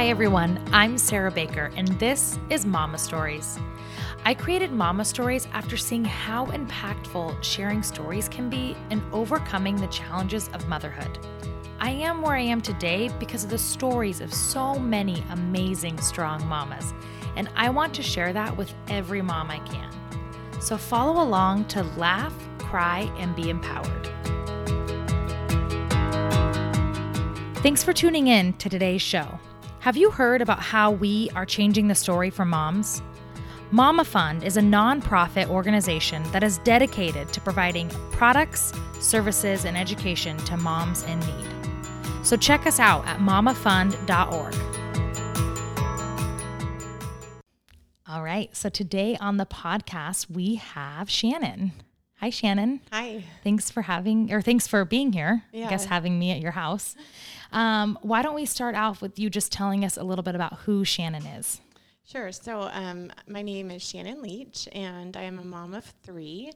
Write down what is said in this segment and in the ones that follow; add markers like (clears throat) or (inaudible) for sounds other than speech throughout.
Hi, everyone. I'm Sarah Baker, and this is Mama Stories. I created Mama Stories after seeing how impactful sharing stories can be in overcoming the challenges of motherhood. I am where I am today because of the stories of so many amazing, strong mamas, and I want to share that with every mom I can. So follow along to laugh, cry, and be empowered. Thanks for tuning in to today's show. Have you heard about how we are changing the story for moms? Mama Fund is a nonprofit organization that is dedicated to providing products, services, and education to moms in need. So check us out at mamafund.org. All right, so today on the podcast, we have Shannon. Hi, Shannon. Hi. Thanks for having, or thanks for being here. Yeah. I guess having me at your house. Um, why don't we start off with you just telling us a little bit about who Shannon is? Sure. So, um, my name is Shannon Leach, and I am a mom of three.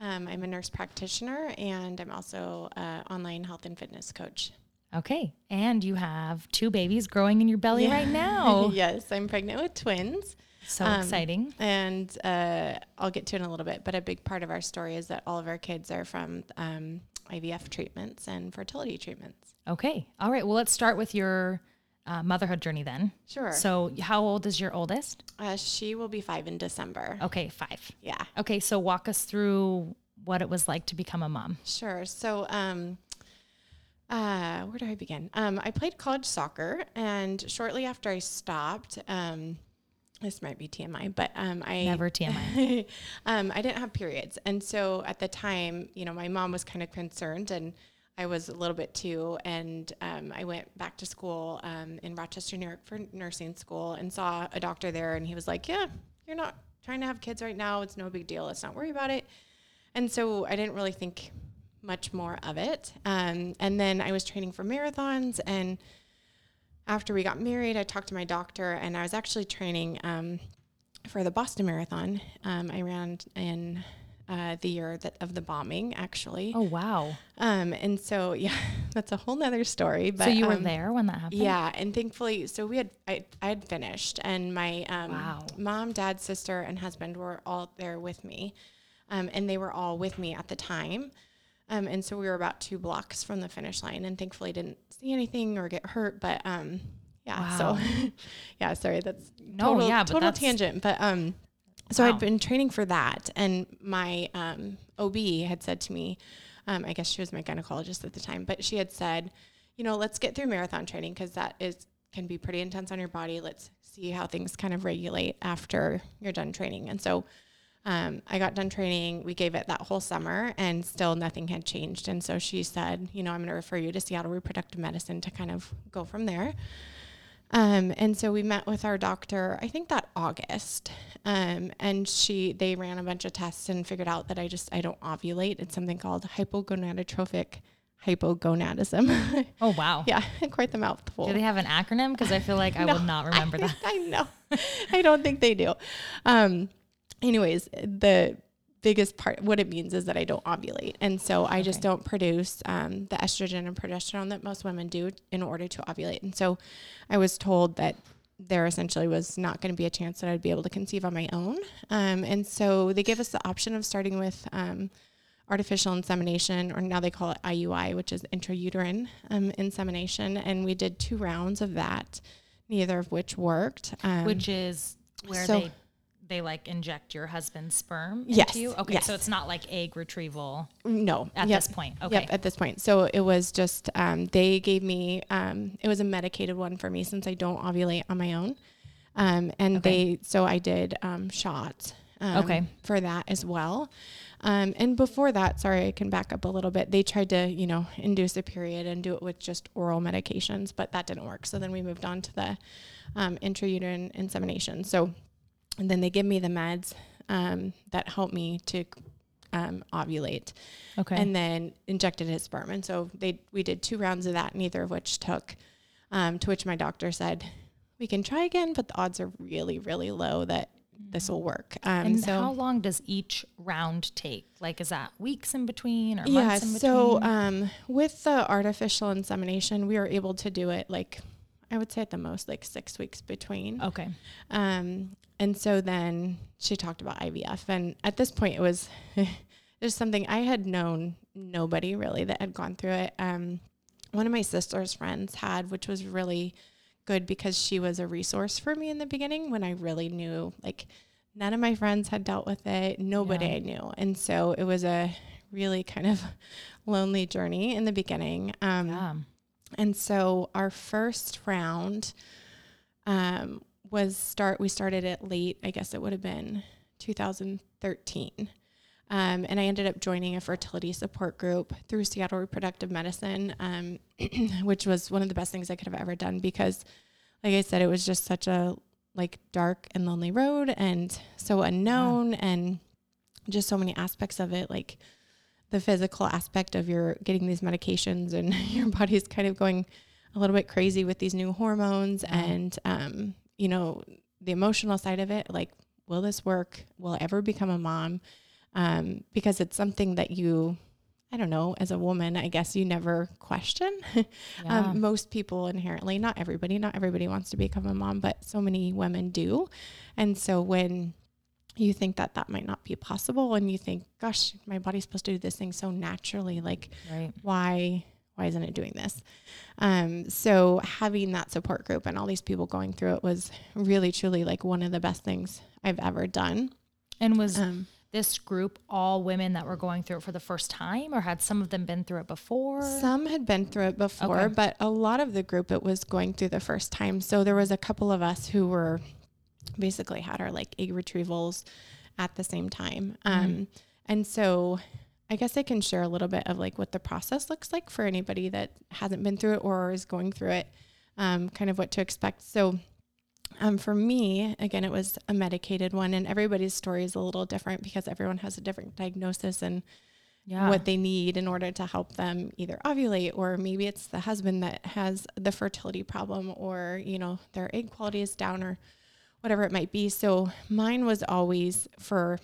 Um, I'm a nurse practitioner, and I'm also an online health and fitness coach. Okay, and you have two babies growing in your belly right now. (laughs) yes, I'm pregnant with twins. So Um, exciting. And uh, I'll get to it in a little bit, but a big part of our story is that all of our kids are from um, IVF treatments and fertility treatments. Okay, all right. Well, let's start with your uh, motherhood journey then. Sure. So, how old is your oldest? Uh, she will be five in December. Okay, five. Yeah. Okay, so walk us through what it was like to become a mom. Sure. So, um, uh, where do I begin? Um, I played college soccer, and shortly after I stopped, um, this might be TMI, but um, I Never TMI. (laughs) um, I didn't have periods, and so at the time, you know, my mom was kind of concerned, and I was a little bit too. And um, I went back to school um, in Rochester, New York, for nursing school, and saw a doctor there, and he was like, "Yeah, you're not trying to have kids right now. It's no big deal. Let's not worry about it." And so I didn't really think much more of it. Um, and then I was training for marathons. And after we got married, I talked to my doctor, and I was actually training um, for the Boston Marathon. Um, I ran in uh, the year that of the bombing, actually. Oh, wow. Um, and so, (laughs) yeah, that's a whole nother story. But so, you were um, there when that happened? yeah, and thankfully, so we had I, I had finished, and my um, Wow. mom, dad, sister, and husband were all there with me, um, and they were all with me at the time, um, and so we were about two blocks from the finish line, and thankfully didn't see anything or get hurt, but um, yeah, Wow. so (laughs) yeah, sorry, that's No, total, yeah, total tangent, but um, so Wow. I'd been training for that, and my um, OB had said to me, um, I guess she was my gynecologist at the time, but she had said, you know, let's get through marathon training because that is can be pretty intense on your body. Let's see how things kind of regulate after you're done training. And so um, I got done training. We gave it that whole summer, and still nothing had changed. And so she said, you know, I'm going to refer you to Seattle Reproductive Medicine to kind of go from there. Um, and so we met with our doctor, I think that August. Um, and she, they ran a bunch of tests and figured out that I just, I don't ovulate. It's something called hypogonadotrophic hypogonadism. (laughs) Oh, wow. yeah, (laughs) quite the mouthful. Do they have an acronym? Because I feel like I (laughs) No, will not remember I, that. I know. I don't think they do. Um, anyways, the biggest part, what it means is that I don't ovulate. And so I just don't produce um, the estrogen and progesterone that most women do in order to ovulate. And so I was told that there essentially was not going to be a chance that I'd be able to conceive on my own. Um, and so they gave us the option of starting with um, artificial insemination, or now they call it IUI, which is intrauterine um, insemination. And we did two rounds of that, neither of which worked. Um, Which is where so- they they like inject your husband's sperm into you. Okay, yes. so it's not like egg retrieval no at Yep. this point. Okay. Yep, at this point. So it was just um, they gave me um, it was a medicated one for me since I don't ovulate on my own, um, and Okay. they so I did um, shots. Um, Okay. For that as well, um, and before that, sorry, I can back up a little bit. They tried to you know induce a period and do it with just oral medications, but that didn't work. So then we moved on to the um, intrauterine insemination. So and then they give me the meds um, that help me to um, ovulate okay. and then injected his sperm. And so they we did two rounds of that, neither of which took. Um, to which my doctor said, "We can try again, but the odds are really, really low that this will work." Um, and so how long does each round take? Like, is that weeks in between or yeah, months in between? so um, with the artificial insemination, we were able to do it like I would say at the most like six weeks between. Okay. Um, and so then she talked about IVF, and at this point, it was (laughs) just something I had known nobody really that had gone through it. Um, one of my sister's friends had, which was really good because she was a resource for me in the beginning when I really knew like none of my friends had dealt with it, nobody Yeah. I knew, and so it was a really kind of (laughs) lonely journey in the beginning. Um, Yeah. and so our first round um, was start. We started it late. I guess it would have been 2013. Um, and I ended up joining a fertility support group through Seattle Reproductive Medicine, um, (clears throat) which was one of the best things I could have ever done because, like I said, it was just such a like dark and lonely road and so unknown and just so many aspects of it, like the physical aspect of your getting these medications and (laughs) your body's kind of going a little bit crazy with these new hormones Yeah. and um, you know the emotional side of it like will this work will I ever become a mom um, because it's something that you i don't know as a woman i guess you never question (laughs) Yeah. um, most people inherently not everybody not everybody wants to become a mom but so many women do and so when you think that that might not be possible and you think gosh my body's supposed to do this thing so naturally like right. why why isn't it doing this? Um, so having that support group and all these people going through it was really truly like one of the best things i've ever done. And was um, this group all women that were going through it for the first time, or had some of them been through it before? some had been through it before Okay. but a lot of the group it was going through the first time. So there was a couple of us who were basically had our like egg retrievals at the same time. Um, and so i guess i can share a little bit of like what the process looks like for anybody that hasn't been through it or is going through it um, kind of what to expect so um, for me again it was a medicated one and everybody's story is a little different because everyone has a different diagnosis and yeah. what they need in order to help them either ovulate or maybe it's the husband that has the fertility problem or you know their egg quality is down or whatever it might be so mine was always for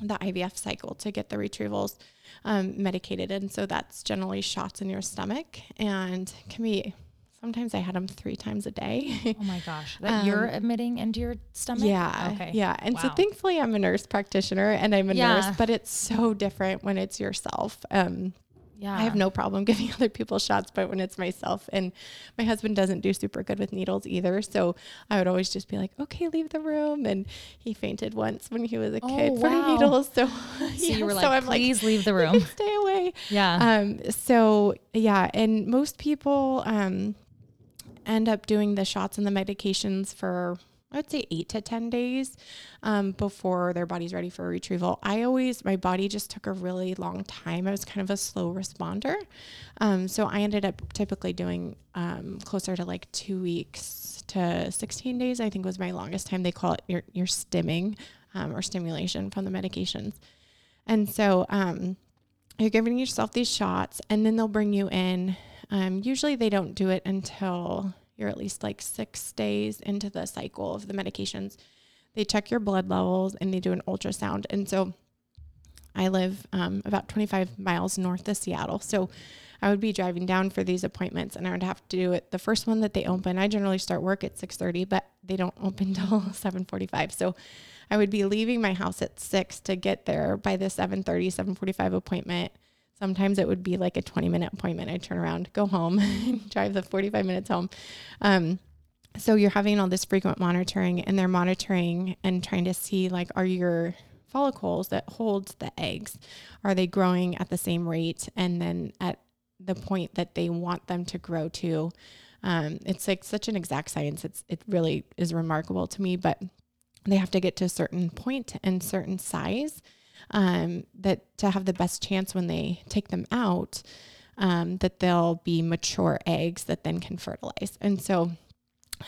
the IVF cycle to get the retrievals um, medicated and so that's generally shots in your stomach and can be sometimes I had them three times a day oh my gosh. That (laughs) you're Um, admitting into your stomach? yeah. Okay. Yeah. And so thankfully I'm a nurse practitioner and I'm a Yeah. nurse, but it's so different when it's yourself. Um, Yeah. I have no problem (laughs) giving other people shots, but when it's myself and my husband doesn't do super good with needles either. So I would always just be like, okay, leave the room. And he fainted once when he was a Oh, kid from wow. needles. So, (laughs) So yeah, you were so like, I'm please leave the room. stay away. yeah. Um, so yeah, and most people um, end up doing the shots and the medications for I would say eight to ten days um, before their body's ready for retrieval. I always my body just took a really long time. I was kind of a slow responder, um, so I ended up typically doing um, closer to like two weeks to sixteen days. I think was my longest time. They call it your your stimming um, or stimulation from the medications, and so. Um, you're giving yourself these shots and then they'll bring you in um, usually they don't do it until you're at least like six days into the cycle of the medications. They check your blood levels and they do an ultrasound. And so i live um, about 25 miles north of seattle. So i would be driving down for these appointments and i would have to do it the first one that they open. I generally start work at 6.30 but they don't open (laughs) till 7.45 so I would be leaving my house at six to get there by the 7:30, 7:45 appointment. Sometimes it would be like a 20 minute appointment. I'd turn around, go home, (laughs) drive the 45 minutes home. Um, so you're having all this frequent monitoring, and they're monitoring and trying to see like, are your follicles that hold the eggs, are they growing at the same rate, and then at the point that they want them to grow to. Um, it's like such an exact science. It's it really is remarkable to me, but they have to get to a certain point and certain size um, that to have the best chance when they take them out um, that they'll be mature eggs that then can fertilize. And so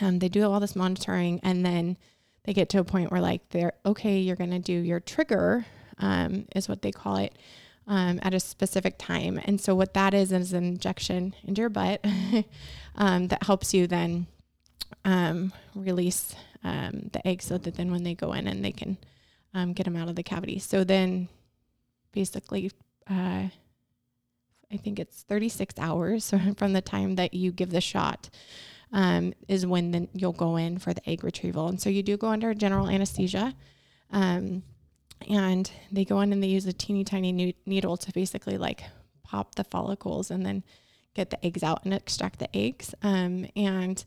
um, they do all this monitoring and then they get to a point where like they're okay you're going to do your trigger um, is what they call it um, at a specific time. And so what that is is an injection into your butt (laughs) um, that helps you then um, release um, the eggs so that then when they go in and they can um, get them out of the cavity. So then basically, uh, I think it's 36 hours (laughs) from the time that you give the shot um, is when then you'll go in for the egg retrieval. And so you do go under general anesthesia. Um, and they go in and they use a teeny tiny needle to basically like pop the follicles and then get the eggs out and extract the eggs. Um, and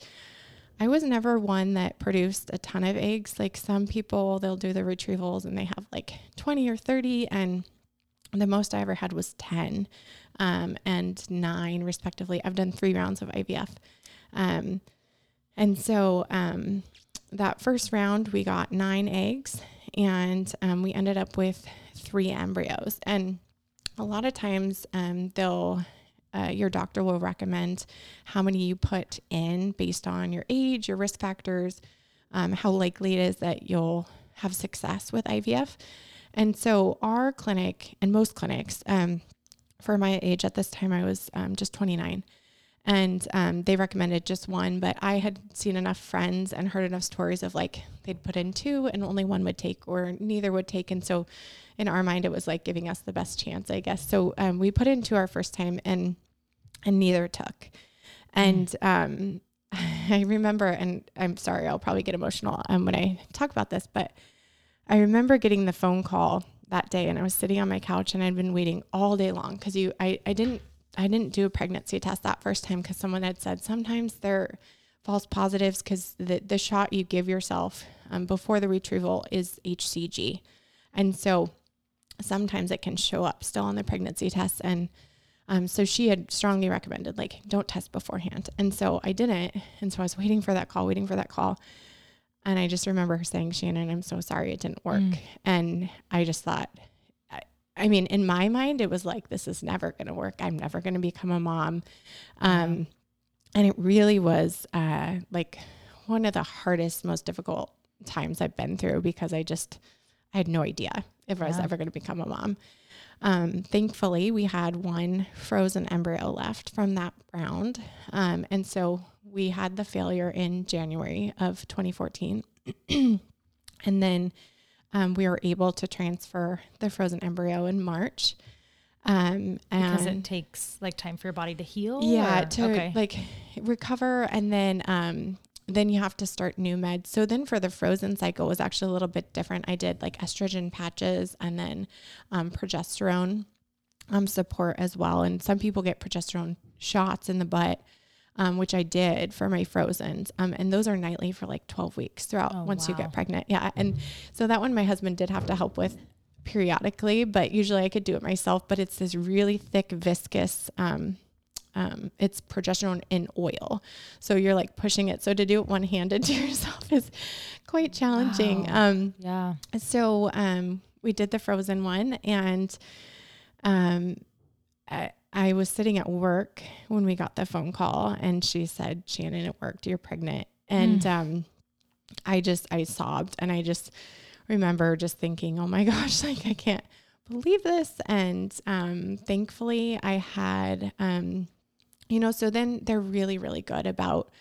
I was never one that produced a ton of eggs. Like some people, they'll do the retrievals and they have like 20 or 30, and the most I ever had was 10 um, and nine, respectively. I've done three rounds of IVF. Um, and so um, that first round, we got nine eggs, and um, we ended up with three embryos. And a lot of times, um, they'll uh, your doctor will recommend how many you put in based on your age, your risk factors, um, how likely it is that you'll have success with IVF. And so, our clinic and most clinics, um, for my age at this time, I was um, just 29. And um, they recommended just one, but I had seen enough friends and heard enough stories of like they'd put in two and only one would take or neither would take. And so in our mind, it was like giving us the best chance, I guess. So um, we put in two our first time and and neither took. And mm. um, (laughs) I remember, and I'm sorry, I'll probably get emotional um, when I talk about this, but I remember getting the phone call that day and I was sitting on my couch and I'd been waiting all day long because you I, I didn't I didn't do a pregnancy test that first time because someone had said sometimes they're false positives because the, the shot you give yourself um, before the retrieval is HCG. And so sometimes it can show up still on the pregnancy test. And um, so she had strongly recommended, like, don't test beforehand. And so I didn't. And so I was waiting for that call, waiting for that call. And I just remember her saying, Shannon, I'm so sorry it didn't work. Mm. And I just thought, I mean, in my mind, it was like, this is never going to work. I'm never going to become a mom. Um, and it really was uh, like one of the hardest, most difficult times I've been through because I just, I had no idea if yeah. I was ever going to become a mom. Um, thankfully, we had one frozen embryo left from that round. Um, and so we had the failure in January of 2014. (clears throat) and then um, we were able to transfer the frozen embryo in March. Um, because it takes like time for your body to heal. Yeah, or? to okay. like recover, and then um, then you have to start new meds. So then for the frozen cycle was actually a little bit different. I did like estrogen patches and then um, progesterone um, support as well. And some people get progesterone shots in the butt um, which I did for my frozens. Um, and those are nightly for like 12 weeks throughout oh, once wow. you get pregnant. Yeah. And so that one my husband did have to help with periodically, but usually I could do it myself. But it's this really thick, viscous, um, um, it's progesterone in oil. So you're like pushing it. So to do it one handed (laughs) to yourself is quite challenging. Wow. Um, yeah. So um, we did the frozen one and um, I, I was sitting at work when we got the phone call and she said, Shannon, it worked. You're pregnant. And mm. um, I just, I sobbed and I just remember just thinking, oh my (laughs) gosh, like I can't believe this. And um, thankfully I had, um, you know, so then they're really, really good about,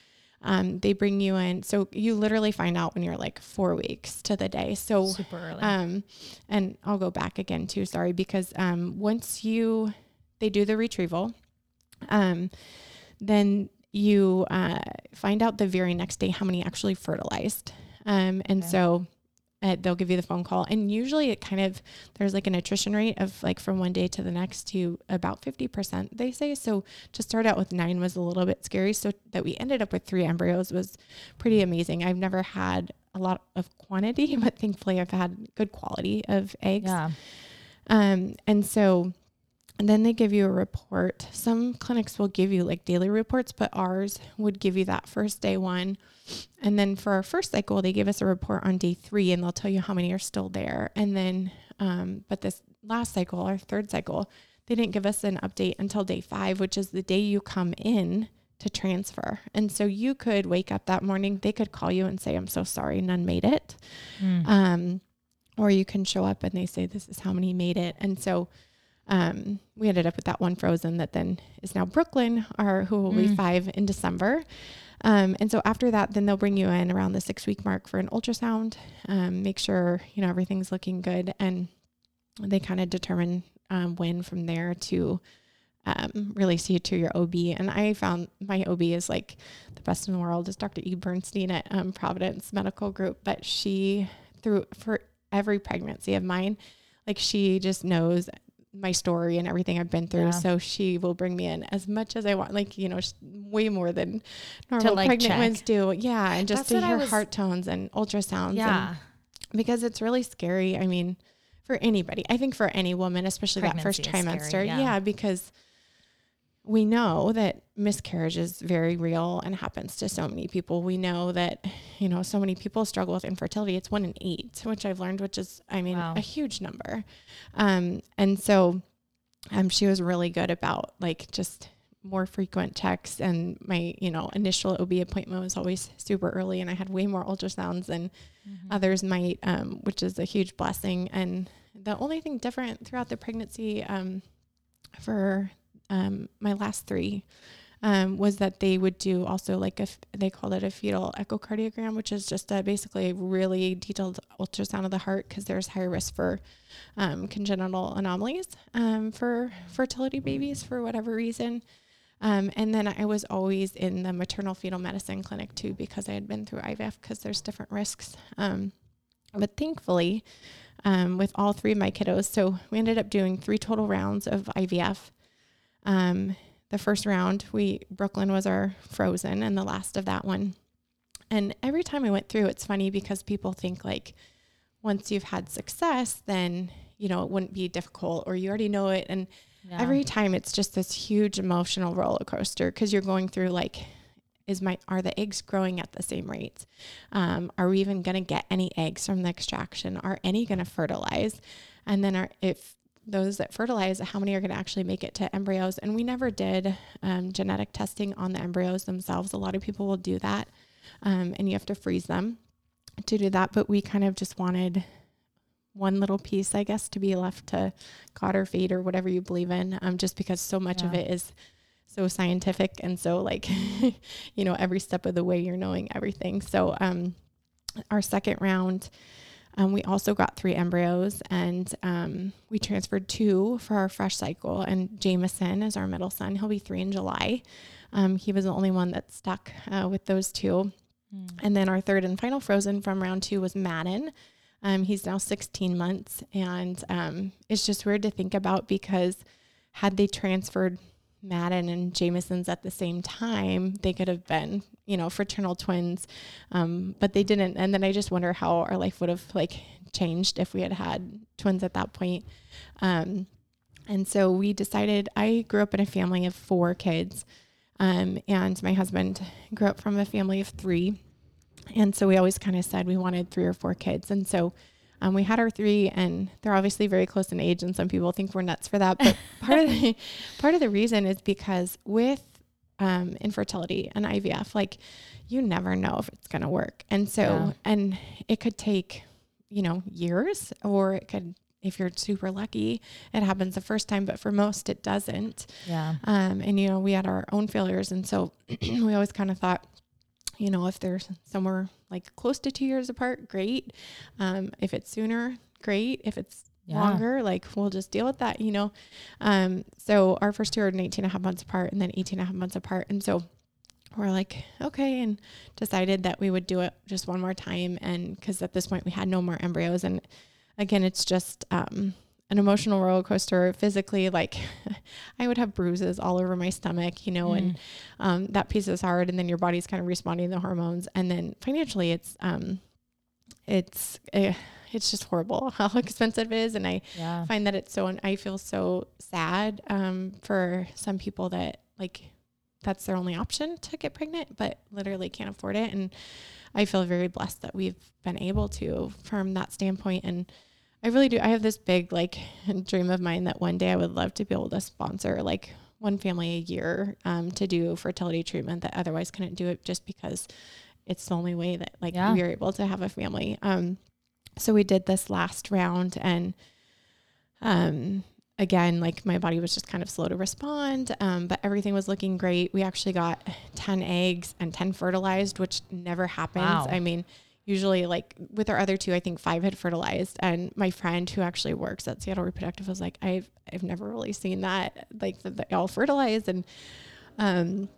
um, they bring you in. So you literally find out when you're like four weeks to the day. So super early. Um, and I'll go back again too. Sorry, because um, once you they do the retrieval. Um, then you uh, find out the very next day how many actually fertilized. Um, and okay. so uh, they'll give you the phone call. And usually it kind of, there's like an attrition rate of like from one day to the next to about 50%, they say. So to start out with nine was a little bit scary. So that we ended up with three embryos was pretty amazing. I've never had a lot of quantity, (laughs) but thankfully I've had good quality of eggs. Yeah. Um, and so and then they give you a report. Some clinics will give you like daily reports, but ours would give you that first day one. And then for our first cycle, they give us a report on day three and they'll tell you how many are still there. And then, um, but this last cycle, our third cycle, they didn't give us an update until day five, which is the day you come in to transfer. And so you could wake up that morning, they could call you and say, I'm so sorry, none made it. Mm. Um, or you can show up and they say, This is how many made it. And so, um, we ended up with that one frozen that then is now Brooklyn, our who will mm. be five in December. Um, and so after that, then they'll bring you in around the six week mark for an ultrasound, um, make sure you know everything's looking good, and they kind of determine um, when from there to um, release you to your OB. And I found my OB is like the best in the world is Dr. E. Bernstein at um, Providence Medical Group. But she, through for every pregnancy of mine, like she just knows my story and everything I've been through. Yeah. So she will bring me in as much as I want, like, you know, way more than normal like pregnant ones do. Yeah. And just That's to hear was, heart tones and ultrasounds. Yeah. because it's really scary. I mean, for anybody, I think for any woman, especially Pregnancy that first trimester. Scary, yeah. yeah. Because we know that miscarriage is very real and happens to so many people. We know that, you know, so many people struggle with infertility. It's one in eight, which I've learned, which is, I mean, wow. a huge number. Um, and so um, she was really good about like just more frequent checks. And my, you know, initial OB appointment was always super early, and I had way more ultrasounds than mm-hmm. others might, um, which is a huge blessing. And the only thing different throughout the pregnancy, um, for um, my last three um, was that they would do also like a they called it a fetal echocardiogram, which is just a, basically a really detailed ultrasound of the heart because there's higher risk for um, congenital anomalies um, for fertility babies for whatever reason. Um, and then I was always in the maternal fetal medicine clinic too because I had been through IVF because there's different risks. Um, but thankfully, um, with all three of my kiddos, so we ended up doing three total rounds of IVF. Um, the first round, we Brooklyn was our frozen, and the last of that one. And every time I went through, it's funny because people think like once you've had success, then you know it wouldn't be difficult, or you already know it. And yeah. every time, it's just this huge emotional roller coaster because you're going through like is my are the eggs growing at the same rates um, are we even going to get any eggs from the extraction are any going to fertilize and then are if those that fertilize, how many are going to actually make it to embryos. And we never did um, genetic testing on the embryos themselves. A lot of people will do that, um, and you have to freeze them to do that. But we kind of just wanted one little piece, I guess, to be left to God or fate or whatever you believe in, um, just because so much yeah. of it is so scientific and so like, (laughs) you know, every step of the way you're knowing everything. So, um, our second round um, we also got three embryos and um, we transferred two for our fresh cycle. And Jameson is our middle son. He'll be three in July. Um, he was the only one that stuck uh, with those two. Mm. And then our third and final frozen from round two was Madden. Um, he's now 16 months. And um, it's just weird to think about because had they transferred Madden and Jameson's at the same time, they could have been, you know, fraternal twins, um, but they didn't. And then I just wonder how our life would have like changed if we had had twins at that point. Um, and so we decided. I grew up in a family of four kids, um, and my husband grew up from a family of three, and so we always kind of said we wanted three or four kids. And so um, we had our three, and they're obviously very close in age, and some people think we're nuts for that. But (laughs) part of the part of the reason is because with um, infertility and IVF, like you never know if it's going to work, and so yeah. and it could take you know years, or it could if you're super lucky, it happens the first time, but for most it doesn't. Yeah. Um, and you know, we had our own failures. And so (clears throat) we always kind of thought, you know, if they're somewhere like close to two years apart, great. Um, if it's sooner, great. If it's yeah. longer, like we'll just deal with that, you know? Um, so our first two are 18 and a half months apart and then 18 and a half months apart. And so we're like, okay, and decided that we would do it just one more time. And cause at this point we had no more embryos. And again, it's just, um, an emotional roller coaster physically like (laughs) i would have bruises all over my stomach you know mm. and um, that piece is hard and then your body's kind of responding to the hormones and then financially it's um it's uh, it's just horrible (laughs) how expensive it is and i yeah. find that it's so and i feel so sad um for some people that like that's their only option to get pregnant but literally can't afford it and i feel very blessed that we've been able to from that standpoint and I really do. I have this big like (laughs) dream of mine that one day I would love to be able to sponsor like one family a year um, to do fertility treatment that otherwise couldn't do it just because it's the only way that like yeah. we are able to have a family. Um, so we did this last round and um, again, like my body was just kind of slow to respond, um, but everything was looking great. We actually got 10 eggs and 10 fertilized, which never happens. Wow. I mean, usually like with our other two, I think five had fertilized. And my friend who actually works at Seattle Reproductive was like, I've I've never really seen that like that they all fertilized and um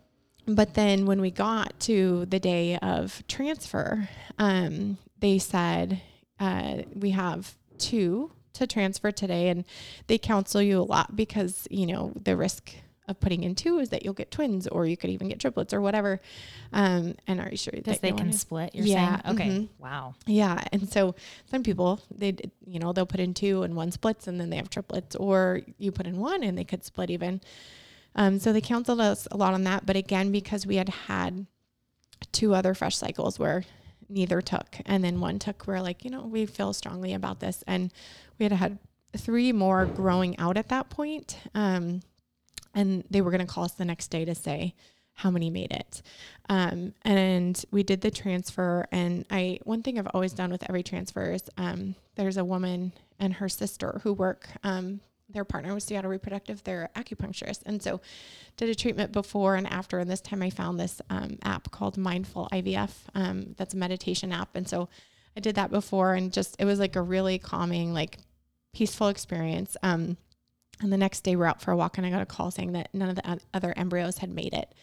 but then when we got to the day of transfer, um, they said uh, we have two to transfer today, and they counsel you a lot because you know the risk of putting in two is that you'll get twins or you could even get triplets or whatever. Um, and are you sure that they can split? You're yeah, saying okay, mhm. wow, Yeah, and so some people they you know they'll put in two and one splits and then they have triplets, or you put in one and they could split even. Um, so they counseled us a lot on that, but again because we had had two other fresh cycles where neither took, and then one took, we're like you know we feel strongly about this, and we had had three more growing out at that point, um, and they were going to call us the next day to say how many made it. Um, and we did the transfer. And I, one thing I've always done with every transfer is um, there's a woman and her sister who work, um, their partner was Seattle Reproductive, they're acupuncturist. And so did a treatment before and after. And this time I found this um, app called Mindful IVF. Um, that's a meditation app. And so I did that before and just, it was like a really calming, like peaceful experience. Um, and the next day we're out for a walk and I got a call saying that none of the other embryos had made it.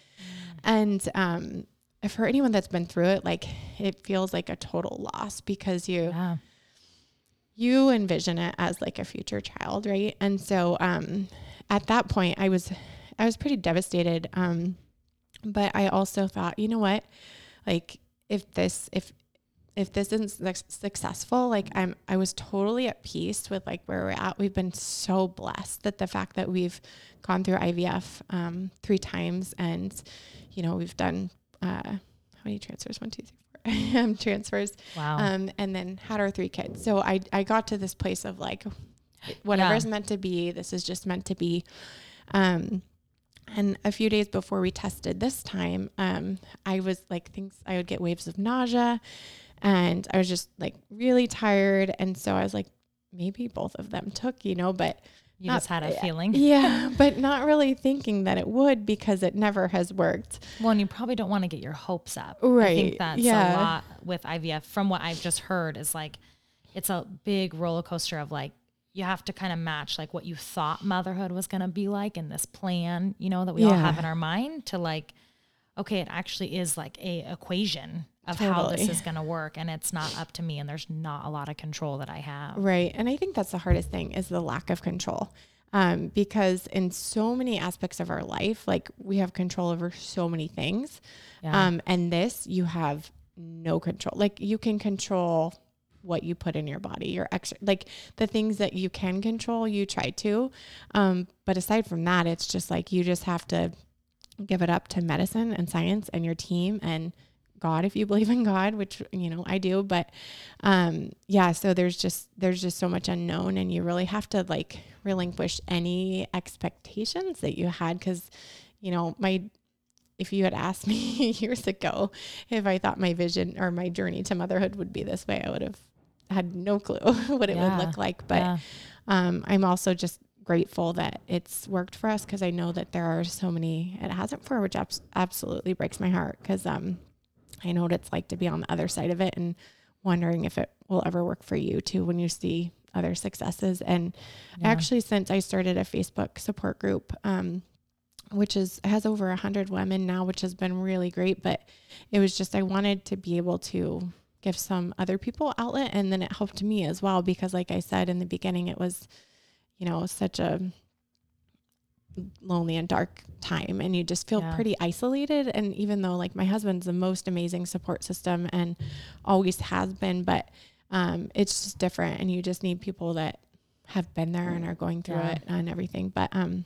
And um, for anyone that's been through it, like it feels like a total loss because you yeah, you envision it as like a future child, right? And so um, at that point, I was I was pretty devastated. Um, but I also thought, you know what, like if this if if this isn't successful, like I'm I was totally at peace with like where we're at. We've been so blessed that the fact that we've gone through IVF um, three times and you know we've done uh, how many transfers? One, two, three, four (laughs) um, transfers wow, um, and then had our three kids. So I, I got to this place of like, whatever Yeah. is meant to be, this is just meant to be. Um, and a few days before we tested this time, um, I was like, things, I would get waves of nausea and I was just like really tired. And so I was like, maybe both of them took, you know, but you not- just had a feeling. yeah, (laughs) but not really thinking that it would because it never has worked. Well, and you probably don't want to get your hopes up. I Right, think that's yeah. a lot with IVF. From what I've just heard, is like it's a big roller coaster of like you have to kind of match like what you thought motherhood was going to be like in this plan, you know, that we all have in our mind to like, okay, it actually is like a equation of how this is going to work, and it's not up to me, and there's not a lot of control that I have. Right. And I think that's the hardest thing is the lack of control. Um, because in so many aspects of our life, like we have control over so many things. Yeah. Um, and this you have no control. Like you can control what you put in your body, your extra, like the things that you can control, you try to. Um, but aside from that, it's just like you just have to give it up to medicine and science and your team and God if you believe in God, which you know I do, but um yeah, so there's just there's just so much unknown and you really have to like relinquish any expectations that you had cuz you know, my if you had asked (laughs) me years ago if I thought my vision or my journey to motherhood would be this way, I would have had no clue (laughs) what it Yeah. would look like, but yeah. um, I'm also just grateful that it's worked for us because I know that there are so many it hasn't for, which abs- absolutely breaks my heart because um, I know what it's like to be on the other side of it and wondering if it will ever work for you too when you see other successes. And Yeah. actually, since I started a Facebook support group, um, which is has over a hundred women now, which has been really great. But it was just I wanted to be able to give some other people outlet, and then it helped me as well because, like I said in the beginning, it was, you know, such a lonely and dark time and you just feel Yeah. pretty isolated and even though like my husband's the most amazing support system and always has been but um it's just different and you just need people that have been there and are going through Yeah. it and everything but um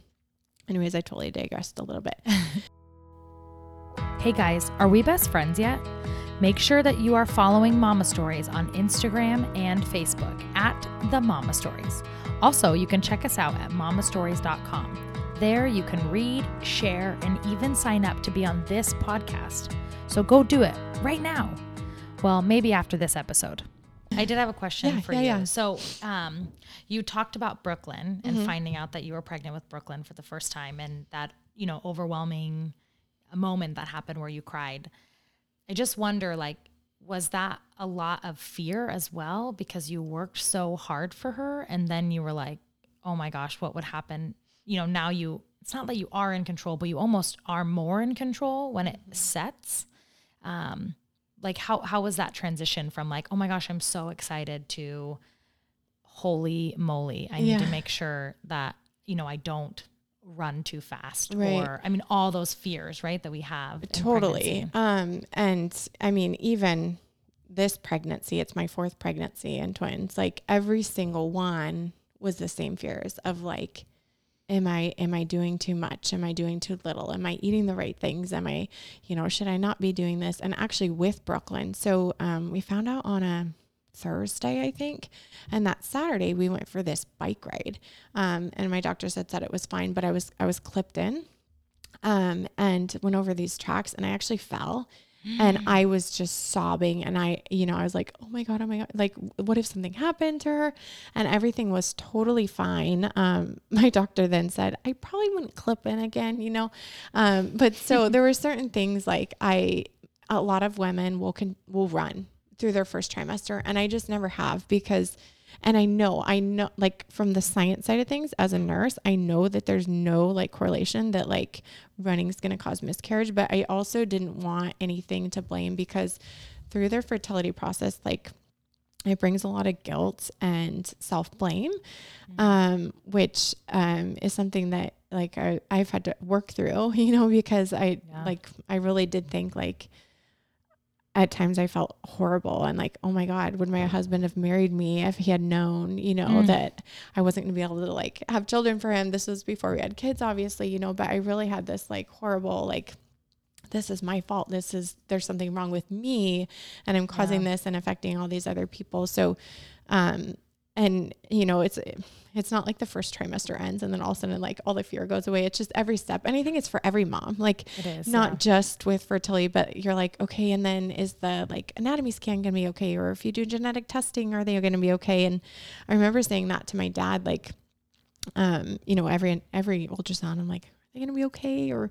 anyways i totally digressed a little bit (laughs) Hey guys, are we best friends yet? Make sure that you are following Mama Stories on Instagram and Facebook at The Mama Stories. Also, you can check us out at mamastories.com. There you can read, share, and even sign up to be on this podcast. So go do it right now. Well, maybe after this episode. I did have a question Yeah, for yeah, you. yeah. So, um, you talked about Brooklyn and finding out that you were pregnant with Brooklyn for the first time and that, you know, overwhelming moment that happened where you cried. I just wonder like was that a lot of fear as well because you worked so hard for her and then you were like, oh my gosh, what would happen? You know, now you, it's not that you are in control, but you almost are more in control when it sets. Um, like how, how was that transition from like, oh my gosh, I'm so excited to holy moly, I need to make sure that, you know, I don't run too fast Right. or I mean all those fears, right, that we have. totally um and i mean even this pregnancy it's my fourth pregnancy and twins like every single one was the same fears of like am i am i doing too much? Am i doing too little? Am i eating the right things? Am i you know should i not be doing this? And actually with brooklyn. So um, we found out on a thursday i think. And that saturday we went for this bike ride. Um, and my doctor said said it was fine but i was i was clipped in um, and went over these tracks and I actually fell and I was just sobbing and I, you know, I was like, oh my God, oh my God, like what if something happened to her? And everything was totally fine. Um, (laughs) my doctor then said, I probably wouldn't clip in again, you know? Um, but so (laughs) there were certain things like I, a lot of women will can, will run through their first trimester and I just never have because and I know, I know, like from the science side of things, as a nurse, I know that there's no like correlation that like running is going to cause miscarriage. But I also didn't want anything to blame because through their fertility process, like it brings a lot of guilt and self blame, um, which um, is something that like I, I've had to work through, (laughs) you know, because I Yeah. like, I really did think like, at times I felt horrible and like, oh my God, would my husband have married me if he had known, you know, Mm. that I wasn't gonna be able to like have children for him. This was before we had kids, obviously, you know, but I really had this like horrible, like, this is my fault. This is, there's something wrong with me and I'm causing Yeah. this and affecting all these other people. So, um, and you know, it's, it's not like the first trimester ends and then all of a sudden like all the fear goes away. It's just every step. And I think it's for every mom. Like, It is not yeah. just with fertility, but you're like, okay, and then is the like anatomy scan gonna be okay? Or if you do genetic testing, are they gonna be okay? And I remember saying that to my dad, like, um, you know, every every ultrasound, I'm like, are they gonna be okay? Or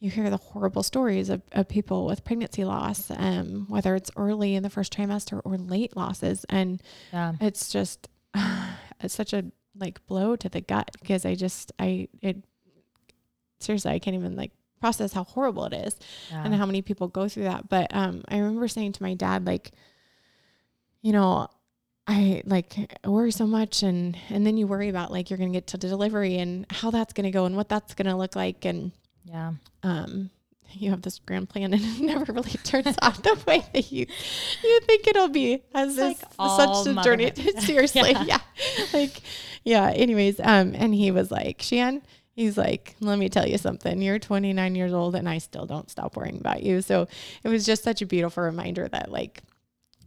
you hear the horrible stories of, of people with pregnancy loss, um, whether it's early in the first trimester or late losses. And yeah. it's just (sighs) it's such a like blow to the gut because I just I it seriously I can't even like process how horrible it is yeah. and how many people go through that. But um I remember saying to my dad like you know I like worry so much and and then you worry about like you're going to get to the delivery and how that's going to go and what that's going to look like and yeah. um (laughs) you have this grand plan and (laughs) it never really (laughs) turns out the way that you you think it'll be as like such a journey seriously Yeah. yeah. like yeah anyways um and he was like shan he's like let me tell you something you're 29 years old and i still don't stop worrying about you so it was just such a beautiful reminder that like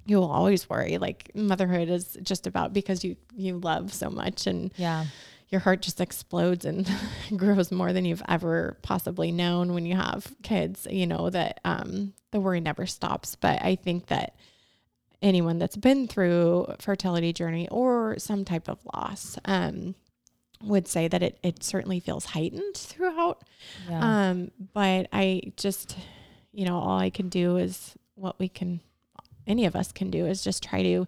you'll always worry like motherhood is just about because you you love so much and Yeah. Your heart just explodes and (laughs) grows more than you've ever possibly known when you have kids you know that um the worry never stops but i think that anyone that's been through a fertility journey or some type of loss um would say that it it certainly feels heightened throughout Yeah. um but i just you know all i can do is what we can any of us can do is just try to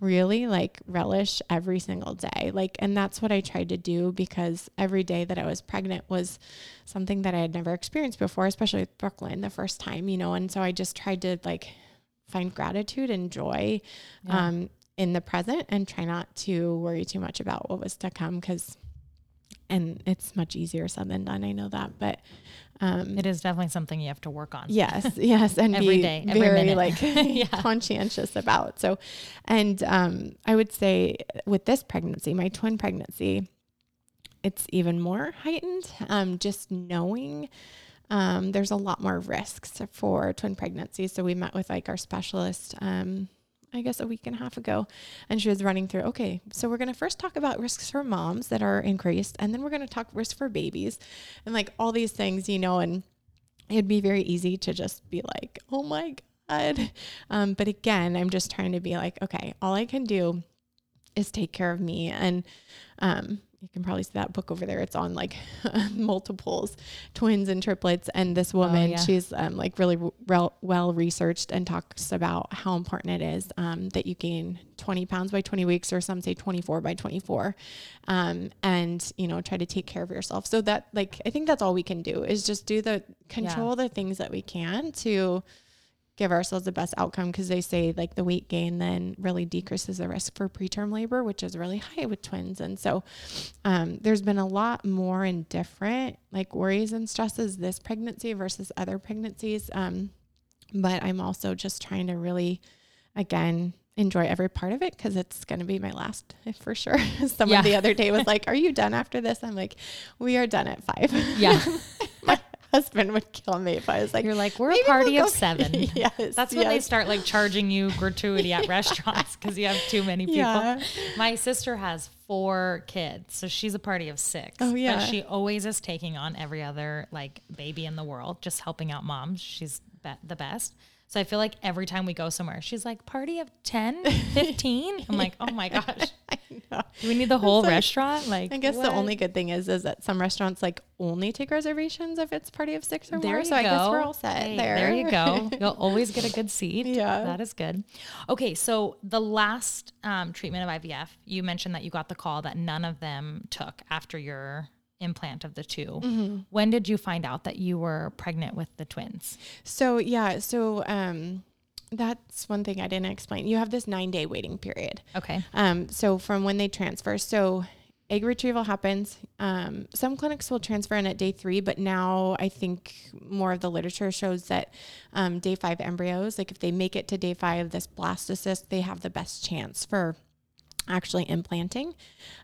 really like relish every single day. Like, and that's what I tried to do because every day that I was pregnant was something that I had never experienced before, especially with Brooklyn the first time, you know. And so I just tried to like find gratitude and joy Yeah. um, in the present and try not to worry too much about what was to come because, and it's much easier said than done. I know that, but um, it is definitely something you have to work on. Yes, (laughs) yes, and Every be day, every very minute. like (laughs) Yeah. (laughs) conscientious about. So, and um, I would say with this pregnancy, my twin pregnancy, it's even more heightened. Um, just knowing um, there's a lot more risks for twin pregnancies. So we met with like our specialist. I guess a week and a half ago, and she was running through. Okay, so we're gonna first talk about risks for moms that are increased, and then we're gonna talk risks for babies, and like all these things, you know, and it'd be very easy to just be like, oh my God. Um, but again, I'm just trying to be like, okay, all I can do is take care of me. And, um, you can probably see that book over there. It's on like (laughs) multiples, twins and triplets. And this woman, Oh, yeah. she's um, like really well, well researched and talks about how important it is um, that you gain 20 pounds by 20 weeks, or some say 24 by 24, um, and you know try to take care of yourself. So that like I think that's all we can do is just do the control the things that we can to give ourselves the best outcome because they say like the weight gain then really decreases the risk for preterm labor, which is really high with twins. And so um, there's been a lot more and different like worries and stresses this pregnancy versus other pregnancies. Um, but I'm also just trying to really, again, enjoy every part of it because it's going to be my last (laughs) for sure. (laughs) Someone Yeah. the other day was (laughs) like, Are you done after this? I'm like, We are done at five. Yeah. Husband would kill me if I was like, You're like, we're a party we'll of seven. (laughs) yes. That's when they start like charging you gratuity at restaurants (laughs) because you have too many people. Yeah. My sister has four kids, so she's a party of six. Oh, yeah. But she always is taking on every other like baby in the world, just helping out moms. She's be- the best. So I feel like every time we go somewhere, she's like, party of 10, (laughs) 15? I'm like, oh my (laughs) gosh. know. Do we need the whole like- restaurant? Like, I guess what? the only good thing is is that some restaurants like only take reservations if it's party of six or There more. So I guess we're all set Hey, there. There you go. (laughs) You'll always get a good seat. Yeah. That is good. Okay. So the last um, treatment of IVF, you mentioned that you got the call that none of them took after your implant of the 2 Mm-hmm. When did you find out that you were pregnant with the twins? So yeah, so um, that's one thing I didn't explain. You have this nine day waiting period. Okay. Um, so from when they transfer, so egg retrieval happens. Um, some clinics will transfer in at day three, but now I think more of the literature shows that um, day five embryos, like if they make it to day five, of this blastocyst, they have the best chance for actually implanting.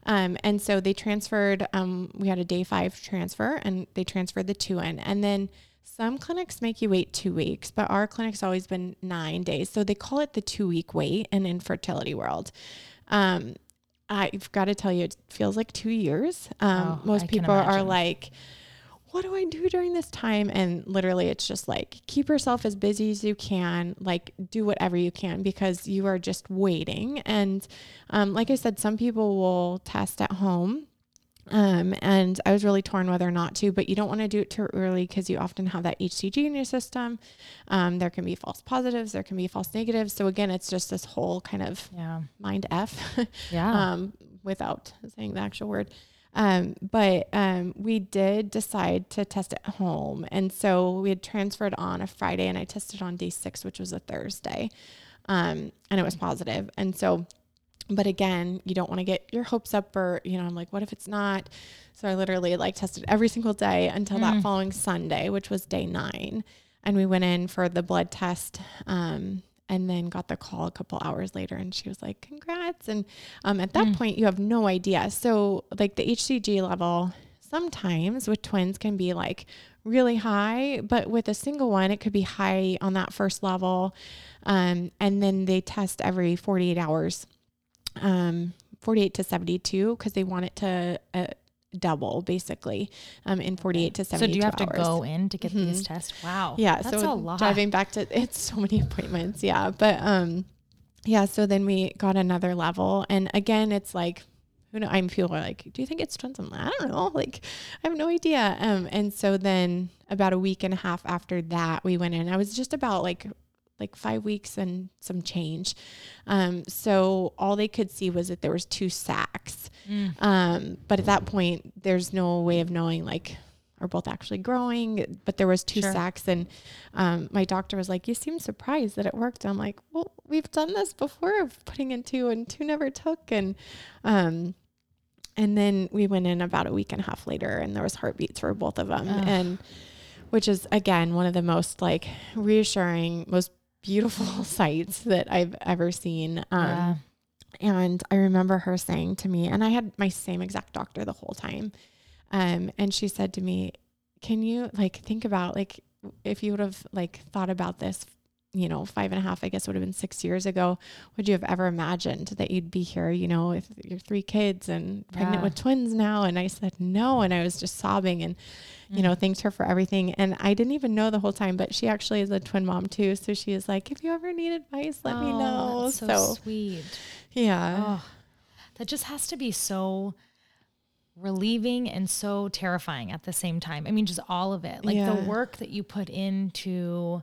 Um, and so they transferred, um, we had a day five transfer and they transferred the two in. And then some clinics make you wait two weeks, but our clinic's always been nine days. So they call it the two week wait in infertility world. Um, I've got to tell you, it feels like two years. Um, Oh, most people are like, what do I do during this time? And literally, it's just like keep yourself as busy as you can, like do whatever you can because you are just waiting. And um, like I said, some people will test at home. Um, and I was really torn whether or not to, but you don't want to do it too early because you often have that HCG in your system. Um, there can be false positives, there can be false negatives. So again, it's just this whole kind of Yeah. mind F (laughs) Yeah. um, without saying the actual word. Um, but um, we did decide to test at home. And so we had transferred on a Friday and I tested on day six, which was a Thursday. Um, and it was positive. And so, but again, you don't want to get your hopes up or, you know, I'm like, what if it's not? So I literally like tested every single day until that following Sunday, which was day nine. And we went in for the blood test. And then got the call a couple hours later and she was like congrats. And um, at that point you have no idea. So like the hcg level sometimes with twins can be like really high but with a single one it could be high on that first level um, and then they test every 48 hours um, 48 to 72 because they want it to uh, double basically um, in 48 to so do you have to go in to get these tests? Wow. Yeah, That's so a lot. driving back to (laughs) it's so many appointments. Yeah, but um, yeah. So then we got another level, and again, it's like, who know? I'm people are like, do you think it's twins? I'm like, I don't know. (laughs) Like, I have no idea. Um, and so then about a week and a half after that, we went in. I was just about like like five weeks and some change. Um, so all they could see was that there was two sacs. Mm. Um, but at that point, there's no way of knowing like are both actually growing. But there was two Sure. sacs, and um, my doctor was like, "You seem surprised that it worked." I'm like, "Well, we've done this before of putting in two, and two never took." And um, and then we went in about a week and a half later, and there was heartbeats for both of them, Ugh. and which is again one of the most like reassuring, most beautiful (laughs) sights that I've ever seen. Um, Yeah. and I remember her saying to me, and I had my same exact doctor the whole time. Um, and she said to me, Can you like think about like if you would have like thought about this, you know, five and a half, I guess would have been six years ago, would you have ever imagined that you'd be here, you know, with your three kids and pregnant Yeah. with twins now? And I said, No. And I was just sobbing and you Mm. know, thanked her for everything. And I didn't even know the whole time, but she actually is a twin mom too. So she is like, if you ever need advice, let me Oh, know. that's so, sweet. yeah. Oh, that just has to be so relieving and so terrifying at the same time. I mean, just all of it. Like Yeah. the work that you put into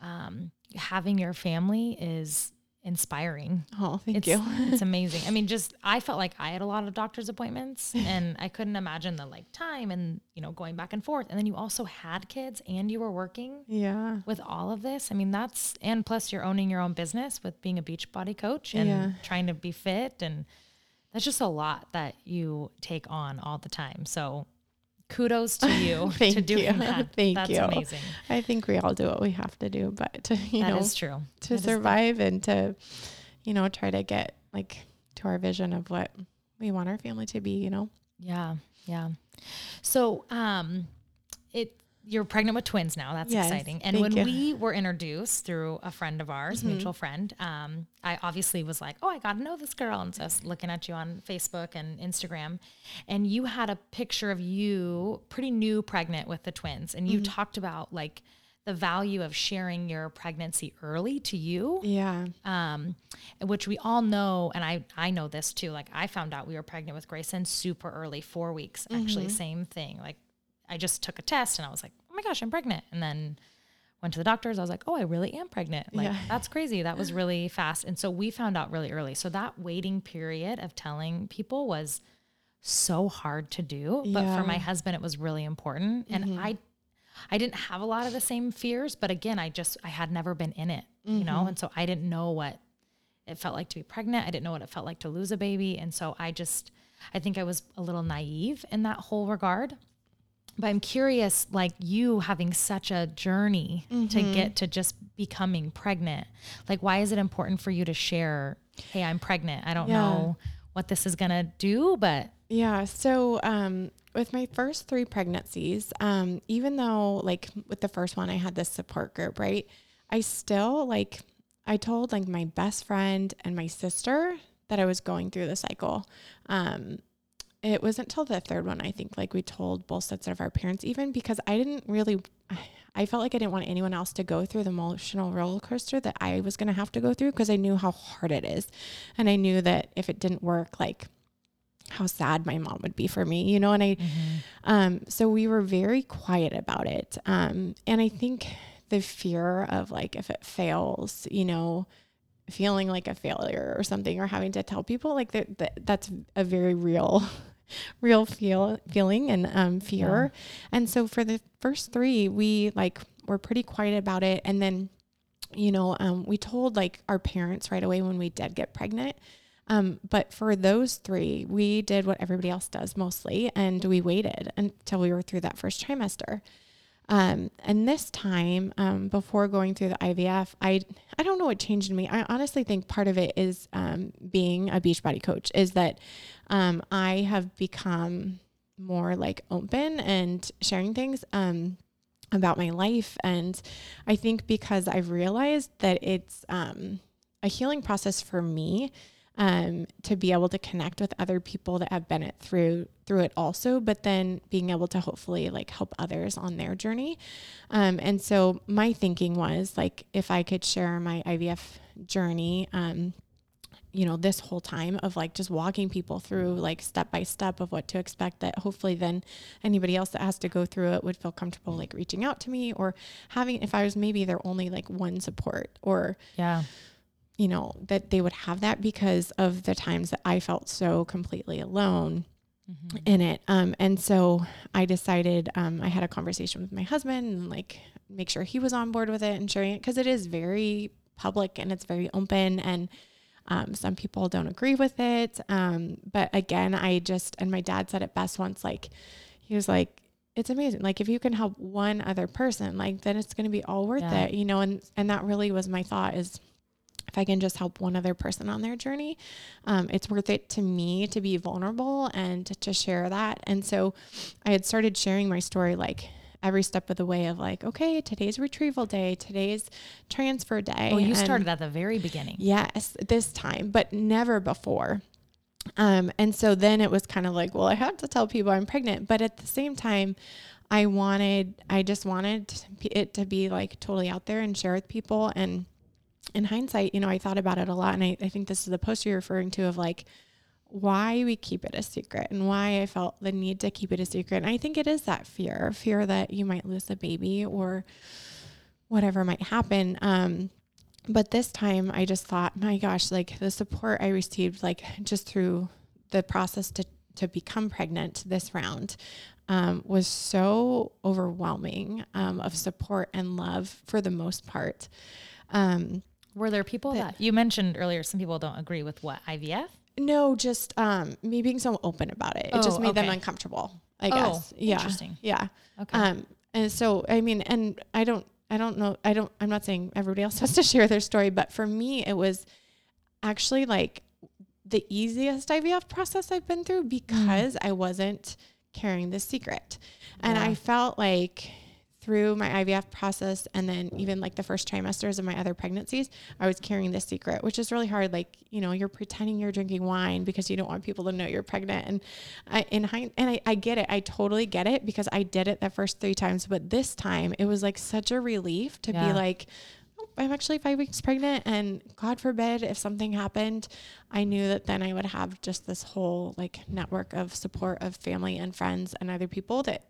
um, having your family is inspiring. Oh, thank It's, you. it's (laughs) amazing. I mean, just I felt like I had a lot of doctor's appointments (laughs) and I couldn't imagine the like time and, you know, going back and forth. And then you also had kids and you were working yeah. with all of this. I mean, that's, and plus you're owning your own business with being a Beachbody coach and Yeah. trying to be fit. And that's just a lot that you take on all the time. So kudos to you (laughs) Thank to doing you. that. (laughs) Thank you. that's you. amazing. I think we all do what we have to do, but to, (laughs) you That know, is true. to That survive and to, you know, try to get like to our vision of what we want our family to be, you know? Yeah, yeah. So, um, it you're pregnant with twins now. That's Yes, exciting. And when you. we were introduced through a friend of ours, Mm-hmm. mutual friend, um, I obviously was like, "Oh, I got to know this girl," and so I was looking at you on Facebook and Instagram, and you had a picture of you, pretty new, pregnant with the twins, and you Mm-hmm. talked about like the value of sharing your pregnancy early to you Yeah. um, which we all know, and I I know this too. Like I found out we were pregnant with Grayson super early, four weeks actually. Mm-hmm. Same thing. Like I just took a test and I was like, oh my gosh, I'm pregnant, and then went to the doctors. I was like, oh, I really am pregnant. Like Yeah. that's crazy. That was (laughs) really fast, and so we found out really early. So that waiting period of telling people was so hard to do, but Yeah. for my husband, it was really important, and mm-hmm. I. I didn't have a lot of the same fears, but again, I just I had never been in it, you know, mm-hmm. and so I didn't know what it felt like to be pregnant. I didn't know what it felt like to lose a baby, and so I just I think I was a little naive in that whole regard. But I'm curious, like you having such a journey to get to just becoming pregnant. Like, why is it important for you to share? Hey, I'm pregnant. I don't Yeah. know what this is gonna do, but Yeah. So, um, with my first three pregnancies, um, even though like with the first one I had this support group, right? I still like I told like my best friend and my sister that I was going through the cycle. Um, it wasn't until the third one I think like we told both sets of our parents, even because I didn't really. (sighs) I felt like I didn't want anyone else to go through the emotional roller coaster that I was going to have to go through because I knew how hard it is. And I knew that if it didn't work, like how sad my mom would be for me, you know, and I, um, so we were very quiet about it. Um, and I think the fear of like, if it fails, you know, feeling like a failure or something, or having to tell people like that, that that's a very real, (laughs) real feel feeling and, um, fear. And so for the first three, we like, were pretty quiet about it. And then, you know, um, we told like our parents right away when we did get pregnant. Um, but for those three, we did what everybody else does mostly, and we waited until we were through that first trimester. Um, and this time, um, before going through the IVF, I I don't know what changed in me. I honestly think part of it is um, being a Beachbody coach. Is that um, I have become more like open and sharing things. Um, about my life. And I think because I've realized that it's um, a healing process for me um, to be able to connect with other people that have been it through through it also, but then being able to hopefully like help others on their journey. Um, and so my thinking was like if I could share my IVF journey, um, you know, this whole time of like just walking people through like step by step of what to expect that hopefully then anybody else that has to go through it would feel comfortable like reaching out to me or having if I was maybe their only like one support or yeah, you know that they would have that because of the times that I felt so completely alone in it. Um, and so I decided um, I had a conversation with my husband and like make sure he was on board with it and sharing it because it is very public and it's very open and um, some people don't agree with it. Um, but again, I just and my dad said it best once. Like he was like, "It's amazing. Like if you can help one other person, like then it's going to be all worth Yeah. it." You know, and and that really was my thought is if I can just help one other person on their journey, um, it's worth it to me to be vulnerable and to share that. And so I had started sharing my story like every step of the way of like, okay, today's retrieval day, today's transfer day. Oh, you and- started at the very beginning. Yes, this time, but never before. Um, and so then it was kind of like, well, I have to tell people I'm pregnant, but at the same time, I wanted, I just wanted it to be like totally out there and share with people. And in hindsight, you know, I thought about it a lot, and I, I think this is the post you're referring to of like, why we keep it a secret and why I felt the need to keep it a secret. And I think it is that fear, fear that you might lose the baby or whatever might happen. Um, but this time I just thought, my gosh, like the support I received, like just through the process to, to become pregnant this round, um, was so overwhelming um, of support and love for the most part. Um, Were there people that, that you mentioned earlier? Some people don't agree with what IVF. No, just um, me being so open about it. It oh, just made okay. them uncomfortable. I oh, guess. Yeah. Interesting. Yeah. Okay. Um, and so I mean, and I don't, I don't know. I don't. I'm not saying everybody else (laughs) has to share their story, but for me, it was actually like the easiest IVF process I've been through because mm. I wasn't carrying the secret, and yeah. I felt like through my IVF process and then even like the first trimesters of my other pregnancies, I was carrying this secret, which is really hard. Like, you know, you're pretending you're drinking wine because you don't want people to know you're pregnant. And I, in hind, and I, I get it. I totally get it because I did it the first three times. But this time it was like such a relief to yeah. be like, oh, I'm actually five weeks pregnant. And God forbid if something happened, I knew that then I would have just this whole like network of support of family and friends and other people that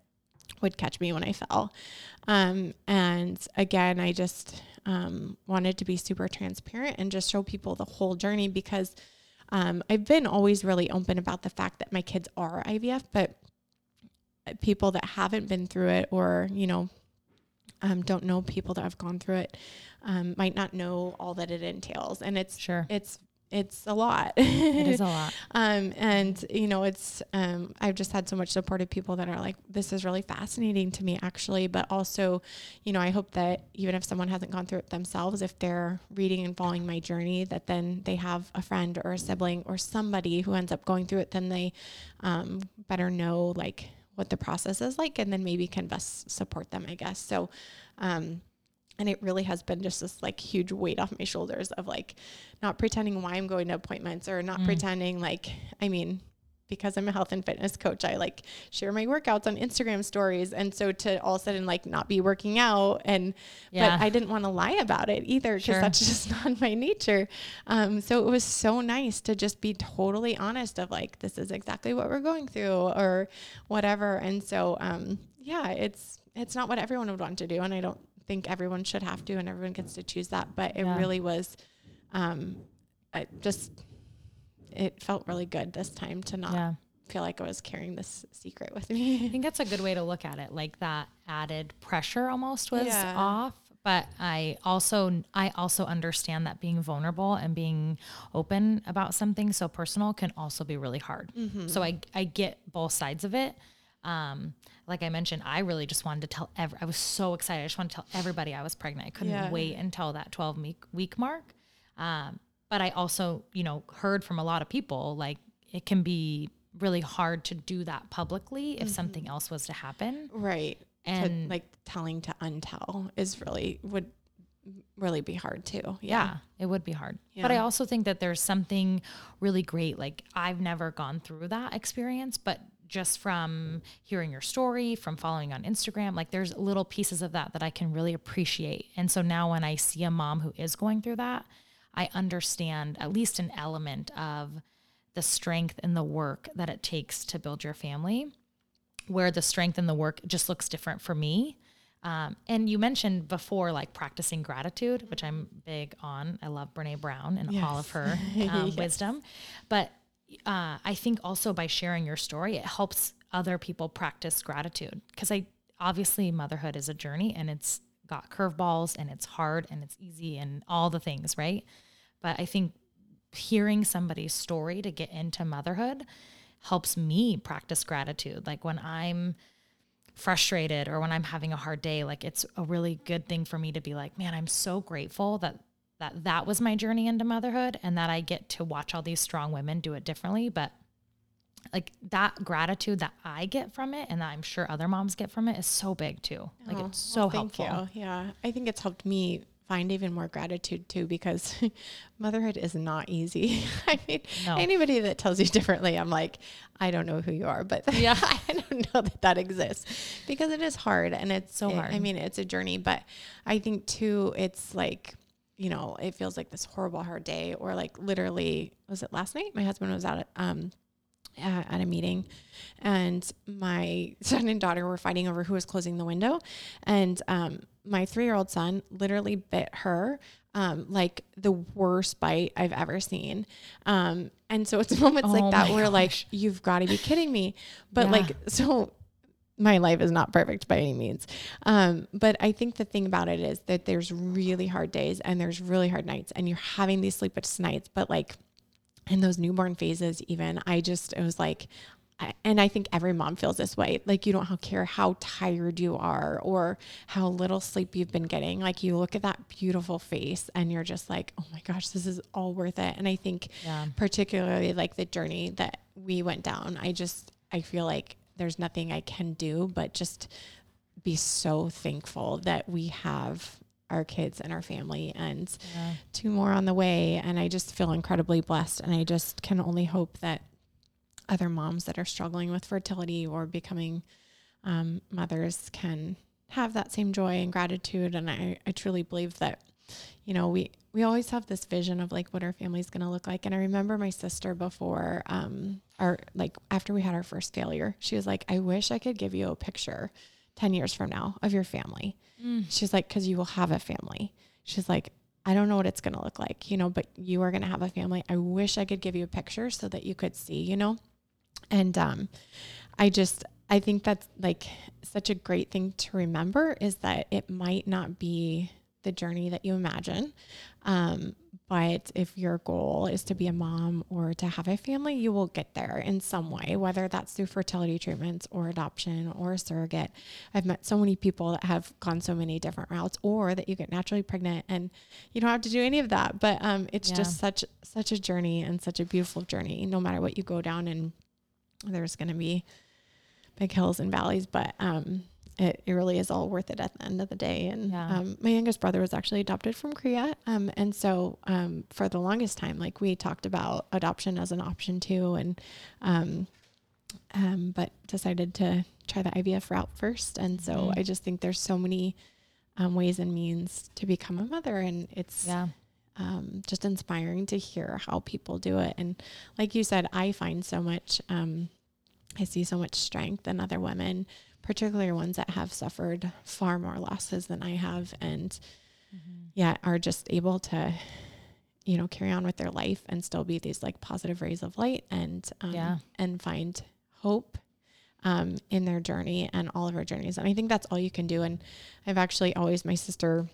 would catch me when I fell. Um, and again, I just um, wanted to be super transparent and just show people the whole journey because um, I've been always really open about the fact that my kids are IVF, but people that haven't been through it or, you know, um, don't know people that have gone through it um, might not know all that it entails. And it's sure it's it's a lot. it is a lot. (laughs) Um, and you know, it's um, I've just had so much supportive people that are like, this is really fascinating to me, actually. But also, you know, I hope that even if someone hasn't gone through it themselves, if they're reading and following my journey, that then they have a friend or a sibling or somebody who ends up going through it, then they um, better know like what the process is like, and then maybe can best support them, I guess. So. Um, and it really has been just this like huge weight off my shoulders of like not pretending why I'm going to appointments or not mm. pretending like I mean because I'm a health and fitness coach I like share my workouts on Instagram stories and so to all of a sudden like not be working out and yeah. but I didn't want to lie about it either because sure. that's (laughs) just not my nature um, so it was so nice to just be totally honest of like this is exactly what we're going through or whatever and so um, yeah it's it's not what everyone would want to do and I don't think everyone should have to and everyone gets to choose that. But it yeah. really was um, I just, it felt really good this time to not yeah. feel like I was carrying this secret with me. I (laughs) think that's a good way to look at it. Like that added pressure almost was yeah. off but I also I also understand that being vulnerable and being open about something so personal can also be really hard. Mm-hmm. So I I get both sides of it. Um, like I mentioned, I really just wanted to tell every, I was so excited. I just wanted to tell everybody I was pregnant. I couldn't yeah. wait until that 12 week, week mark. Um, but I also, you know, heard from a lot of people, like it can be really hard to do that publicly if mm-hmm. something else was to happen. Right. And to, like telling to untell is really, would really be hard too. Yeah. yeah it would be hard. Yeah. But I also think that there's something really great. Like I've never gone through that experience, but just from hearing your story, from following on Instagram. Like there's little pieces of that that I can really appreciate. And so now when I see a mom who is going through that, I understand at least an element of the strength and the work that it takes to build your family, where the strength and the work just looks different for me. Um, and you mentioned before, like practicing gratitude, which I'm big on. I love Brene Brown and yes. all of her um, (laughs) yes. wisdom. But uh, I think also by sharing your story, it helps other people practice gratitude because I obviously motherhood is a journey and it's got curveballs and it's hard and it's easy and all the things, right? But I think hearing somebody's story to get into motherhood helps me practice gratitude. Like when I'm frustrated or when I'm having a hard day, like it's a really good thing for me to be like, man, I'm so grateful that that that was my journey into motherhood and that I get to watch all these strong women do it differently. But like that gratitude that I get from it and that I'm sure other moms get from it is so big too. Like oh, it's so well, helpful. You. Yeah. I think it's helped me find even more gratitude too because (laughs) motherhood is not easy. (laughs) I mean, no. anybody that tells you differently, I'm like, I don't know who you are, but (laughs) yeah, I don't know that that exists because it is hard and it's so hard. I mean, it's a journey, but I think too, it's like you know, it feels like this horrible hard day or like literally was it last night? My husband was out at um at a meeting and my (laughs) son and daughter were fighting over who was closing the window and um my 3-year-old son literally bit her um, like the worst bite I've ever seen. Um, and so it's (laughs) moments Oh like that where like you've got to be kidding me. But Yeah. like so my life is not perfect by any means. Um, but I think the thing about it is that there's really hard days and there's really hard nights and you're having these sleepless nights. But like in those newborn phases, even I just, it was like, I- and I think every mom feels this way. Like you don't care how tired you are or how little sleep you've been getting. Like you look at that beautiful face and you're just like, oh my gosh, this is all worth it. And I think Yeah. particularly like the journey that we went down, I just, I feel like there's nothing I can do but just be so thankful that we have our kids and our family and Yeah. two more on the way. And I just feel incredibly blessed. And I just can only hope that other moms that are struggling with fertility or becoming um, mothers can have that same joy and gratitude. And I, I truly believe that, you know, we, we always have this vision of like what our family's going to look like. And I remember my sister before, um, our, like after we had our first failure, she was like, I wish I could give you a picture 10 years from now of your family. Mm. She's like, cause you will have a family. She's like, I don't know what it's going to look like, you know, but you are going to have a family. I wish I could give you a picture so that you could see, you know? And, um, I just, I think that's like such a great thing to remember is that it might not be the journey that you imagine. Um, but if your goal is to be a mom or to have a family, you will get there in some way, whether that's through fertility treatments or adoption or a surrogate. I've met so many people that have gone so many different routes or that you get naturally pregnant and you don't have to do any of that. But um, it's Yeah. just such, such a journey and such a beautiful journey, no matter what you go down and there's going to be big hills and valleys, but um, it, it really is all worth it at the end of the day. And Yeah. um, my youngest brother was actually adopted from Korea. Um, and so um, for the longest time, like we talked about adoption as an option too. And um, um, but decided to try the IVF route first. And so Mhm. I just think there's so many um, ways and means to become a mother. And it's Yeah. um, just inspiring to hear how people do it. And like you said, I find so much, um, I see so much strength in other women, particularly ones that have suffered far more losses than I have, and yet are just able to, you know, carry on with their life and still be these like positive rays of light and um, Yeah. and find hope um, in their journey and all of our journeys. And I think that's all you can do. And I've actually always my sister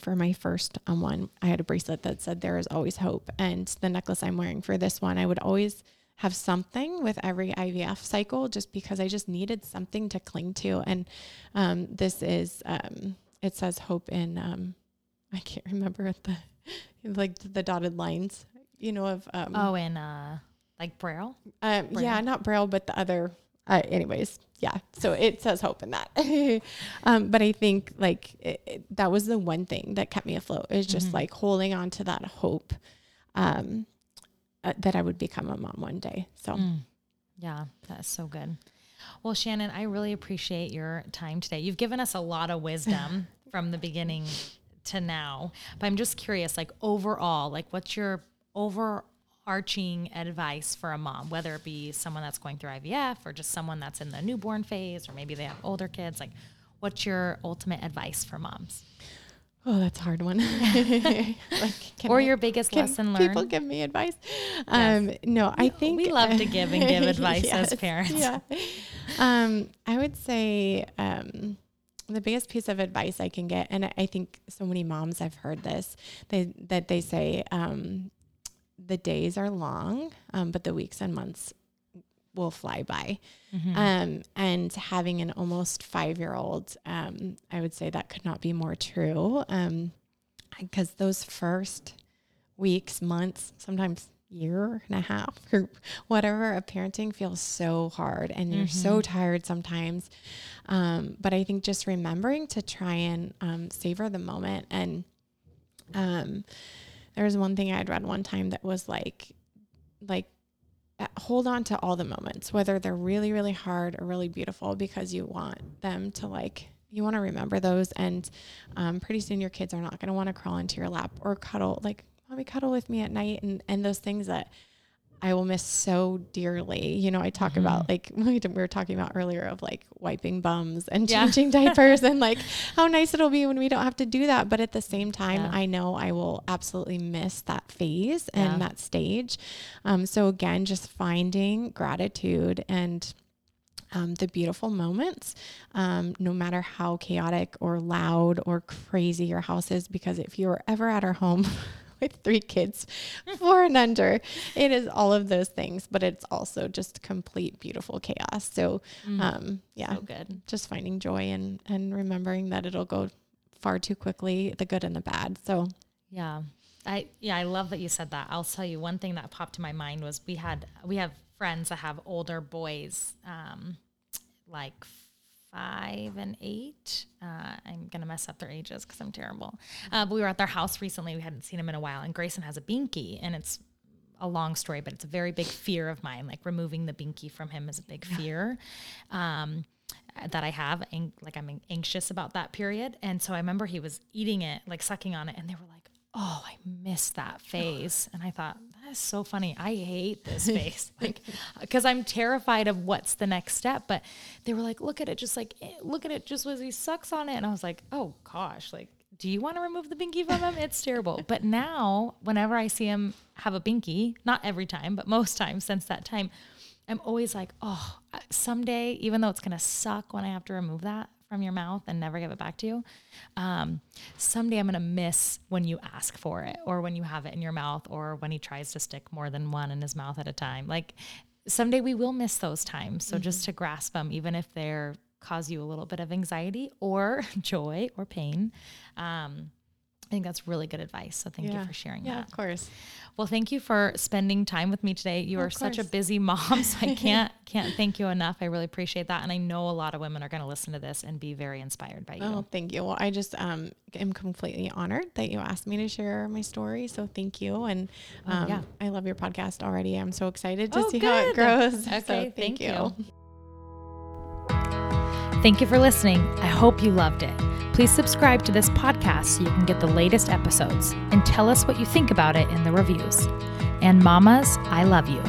for my first um, one, I had a bracelet that said there is always hope. And the necklace I'm wearing for this one, I would always have something with every IVF cycle just because I just needed something to cling to. And um, this is, um, it says hope in, um, I can't (laughs) remember the, like the dotted lines, you know, of, um, Oh, and uh, like Braille. um, yeah, not Braille, but the other. Uh, anyways, yeah. So it says hope in that. (laughs) um, but I think like it, it- that was the one thing that kept me afloat. Is just Mhm. like holding on to that hope um, uh, that I would become a mom one day. So Mm. Yeah, that's so good. Well, Shannon, I really appreciate your time today. You've given us a lot of wisdom (laughs) from the beginning to now. But I'm just curious, like overall, like what's your overarching advice for a mom, whether it be someone that's going through IVF or just someone that's in the newborn phase, or maybe they have older kids? Like, what's your ultimate advice for moms? Oh, that's a hard one. (laughs) like, or I- your biggest can lesson People give me advice. Um, no, I think we love to give and give (laughs) advice as parents. Yeah. Um, I would say um, the biggest piece of advice I can get, and I- I think so many moms I've heard this, they that they say um, the days are long, um, but the weeks and months will fly by. Mhm. Um, and having an almost five year old, um, I would say that could not be more true. Um, because those first weeks, months, sometimes year and a half (laughs) or whatever of parenting feels so hard and you're so tired sometimes. Um, but I think just remembering to try and um, savor the moment and um, there was one thing I'd read one time that was like, like hold on to all the moments, whether they're really, really hard or really beautiful, because you want them to like, you want to remember those. And um, pretty soon your kids are not going to want to crawl into your lap or cuddle, like, mommy, cuddle with me at night. And, and those things that I will miss so dearly. You know, I talk mm-hmm. about like (laughs) we were talking about earlier of like wiping bums and yeah. changing diapers and like (laughs) how nice it'll be when we don't have to do that. But at the same time, yeah. I know I will absolutely miss that phase and yeah. that stage. Um, so again, just finding gratitude and um, the beautiful moments, um, no matter how chaotic or loud or crazy your house is. Because if you're ever at our home, (laughs) with three kids, (laughs) four and under. It is all of those things, but it's also just complete beautiful chaos. So, mm, um, yeah, so good. Just finding joy and and remembering that it'll go far too quickly, the good and the bad. So, yeah. I yeah, I love that you said that. I'll tell you one thing that popped to my mind was we had we have friends that have older boys, um, like five and eight. Uh, I'm gonna mess up their ages because I'm terrible. Uh, but we were at their house recently. We hadn't seen him in a while, and Grayson has a binky, and it's a long story, but it's a very big fear of mine. Like removing the binky from him is a big fear. Um, that I have, and like I'm anxious about that period. And so I remember he was eating it, like sucking on it, and they were like, "Oh, I missed that phase." And I thought, is so funny. I hate this (laughs) face. like, because I'm terrified of what's the next step. But they were like, look at it, just like, eh, look at it, just as he sucks on it. And I was like, oh gosh, like, do you want to remove the binky from him? It's terrible. But now, whenever I see him have a binky, not every time, but most times since that time, I'm always like, oh, someday, even though it's going to suck when I have to remove that, from your mouth and never give it back to you. Um, someday I'm going to miss when you ask for it or when you have it in your mouth or when he tries to stick more than one in his mouth at a time. Like someday we will miss those times. So mm-hmm. just to grasp them, even if they're cause you a little bit of anxiety or (laughs) joy or pain. Um, think that's really good advice. So thank yeah. you for sharing yeah, that. Yeah, of course. Well, thank you for spending time with me today. You are such a busy mom, so I (laughs) can't can't thank you enough. I really appreciate that, and I know a lot of women are going to listen to this and be very inspired by you. Oh, thank you. Well, I just um, am completely honored that you asked me to share my story. So thank you, and oh, um, oh, yeah. I love your podcast already. I'm so excited to oh, see good. how it grows. (laughs) Okay, so thank, thank you. you. Thank you for listening. I hope you loved it. Please subscribe to this podcast so you can get the latest episodes and tell us what you think about it in the reviews. And mamas, I love you.